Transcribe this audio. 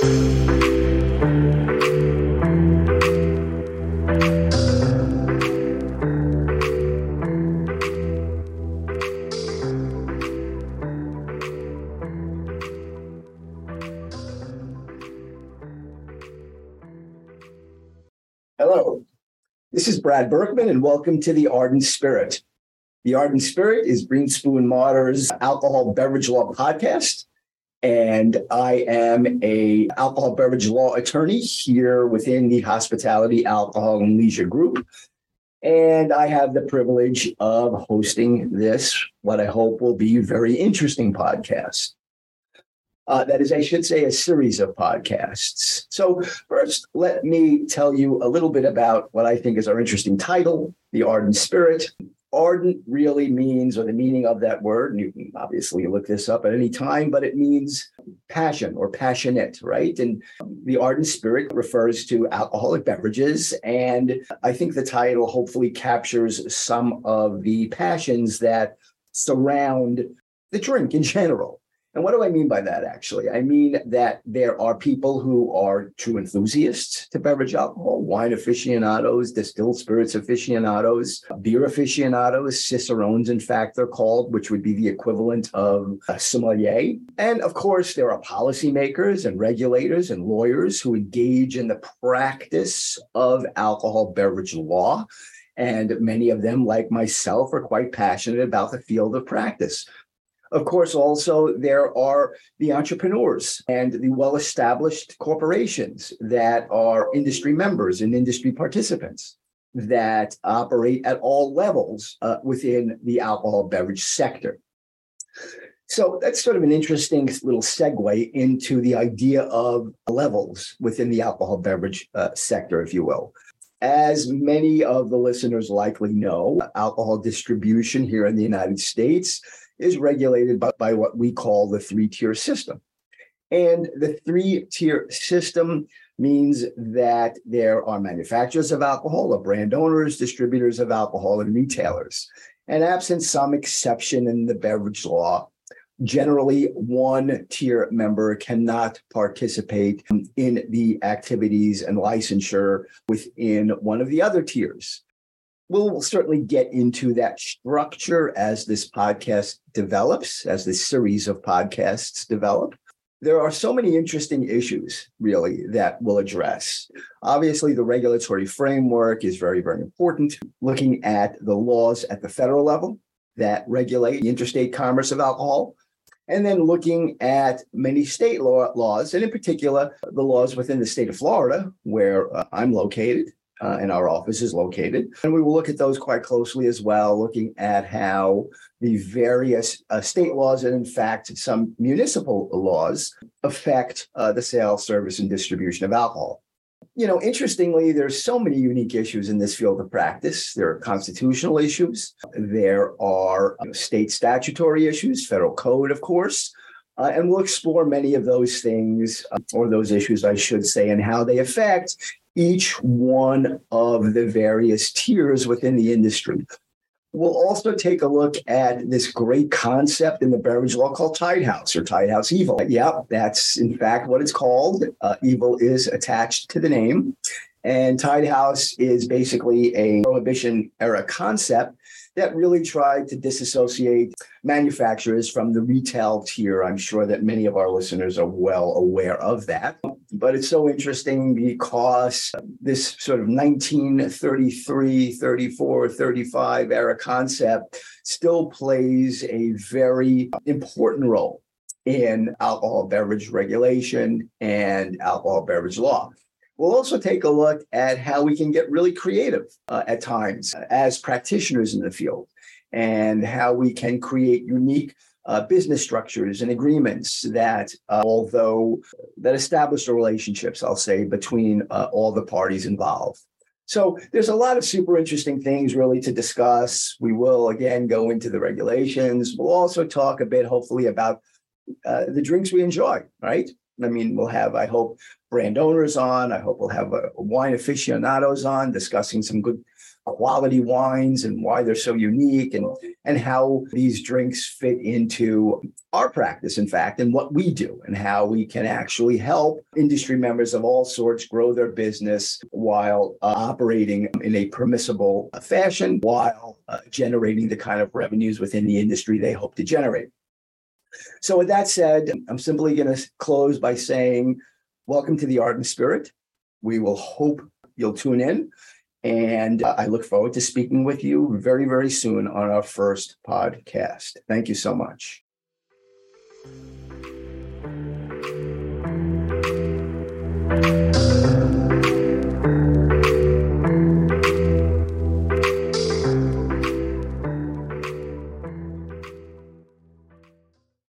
Hello, this is Brad Berkman, and welcome to the Ardent Spirit. The Ardent Spirit is Greenspoon Marder's alcohol beverage law podcast, and I am a alcohol beverage law attorney here within the Hospitality Alcohol and Leisure Group. And I have the privilege of hosting this, what I hope will be very interesting podcast. Uh, that is, I should say, a series of podcasts. So, first, let me tell you a little bit about what I think is our interesting title, The Ardent Spirit. Ardent really means, or the meaning of that word, and you can obviously look this up at any time, but it means passion or passionate, right? And the ardent spirit refers to alcoholic beverages. And I think the title hopefully captures some of the passions that surround the drink in general. And what do I mean by that, actually? I mean that there are people who are true enthusiasts to beverage alcohol, wine aficionados, distilled spirits aficionados, beer aficionados, cicerones, in fact, they're called, which would be the equivalent of a sommelier. And of course, there are policymakers and regulators and lawyers who engage in the practice of alcohol beverage law. And many of them, like myself, are quite passionate about the field of practice. Of course, also there are the entrepreneurs and the well established corporations that are industry members and industry participants that operate at all levels uh, within the alcohol beverage sector. So that's sort of an interesting little segue into the idea of levels within the alcohol beverage uh, sector, if you will. As many of the listeners likely know, alcohol distribution here in the United States is regulated by, by what we call the three tier system. And the three tier system means that there are manufacturers of alcohol, or brand owners, distributors of alcohol, and retailers. And absent some exception in the beverage law, generally one tier member cannot participate in the activities and licensure within one of the other tiers we'll certainly get into that structure as this podcast develops, as this series of podcasts develop. There are so many interesting issues, really, that we'll address. Obviously, the regulatory framework is very, very important. Looking at the laws at the federal level that regulate the interstate commerce of alcohol, and then looking at many state law, laws, and in particular, the laws within the state of Florida, where uh, I'm located, uh, and our office is located. And we will look at those quite closely as well, looking at how the various uh, state laws and, in fact, some municipal laws affect uh, the sale, service, and distribution of alcohol. You know, interestingly, there's so many unique issues in this field of practice. There are constitutional issues. There are state statutory issues, federal code, of course. Uh, and we'll explore many of those things, uh, or those issues, I should say, and how they affect each one of the various tiers within the industry. We'll also take a look at this great concept in the beverage law called Tied House or Tied House Evil. Yep, that's in fact what it's called. Uh, evil is attached to the name. And Tied House is basically a prohibition era concept that really tried to disassociate manufacturers from the retail tier. I'm sure that many of our listeners are well aware of that. But it's so interesting because this sort of 1933, 34, 35 era concept still plays a very important role in alcohol beverage regulation and alcohol beverage law. We'll also take a look at how we can get really creative uh, at times as practitioners in the field and how we can create unique uh, business structures and agreements that, uh, although that establish the relationships, I'll say, between uh, all the parties involved. So there's a lot of super interesting things really to discuss. We will again go into the regulations. We'll also talk a bit, hopefully, about uh, the drinks we enjoy, right? I mean, we'll have, I hope, brand owners on. I hope we'll have uh, wine aficionados on discussing some good quality wines and why they're so unique and, and how these drinks fit into our practice, in fact, and what we do and how we can actually help industry members of all sorts grow their business while uh, operating in a permissible fashion while uh, generating the kind of revenues within the industry they hope to generate. So, with that said, I'm simply going to close by saying, Welcome to the Ardent Spirit. We will hope you'll tune in. And uh, I look forward to speaking with you very, very soon on our first podcast. Thank you so much.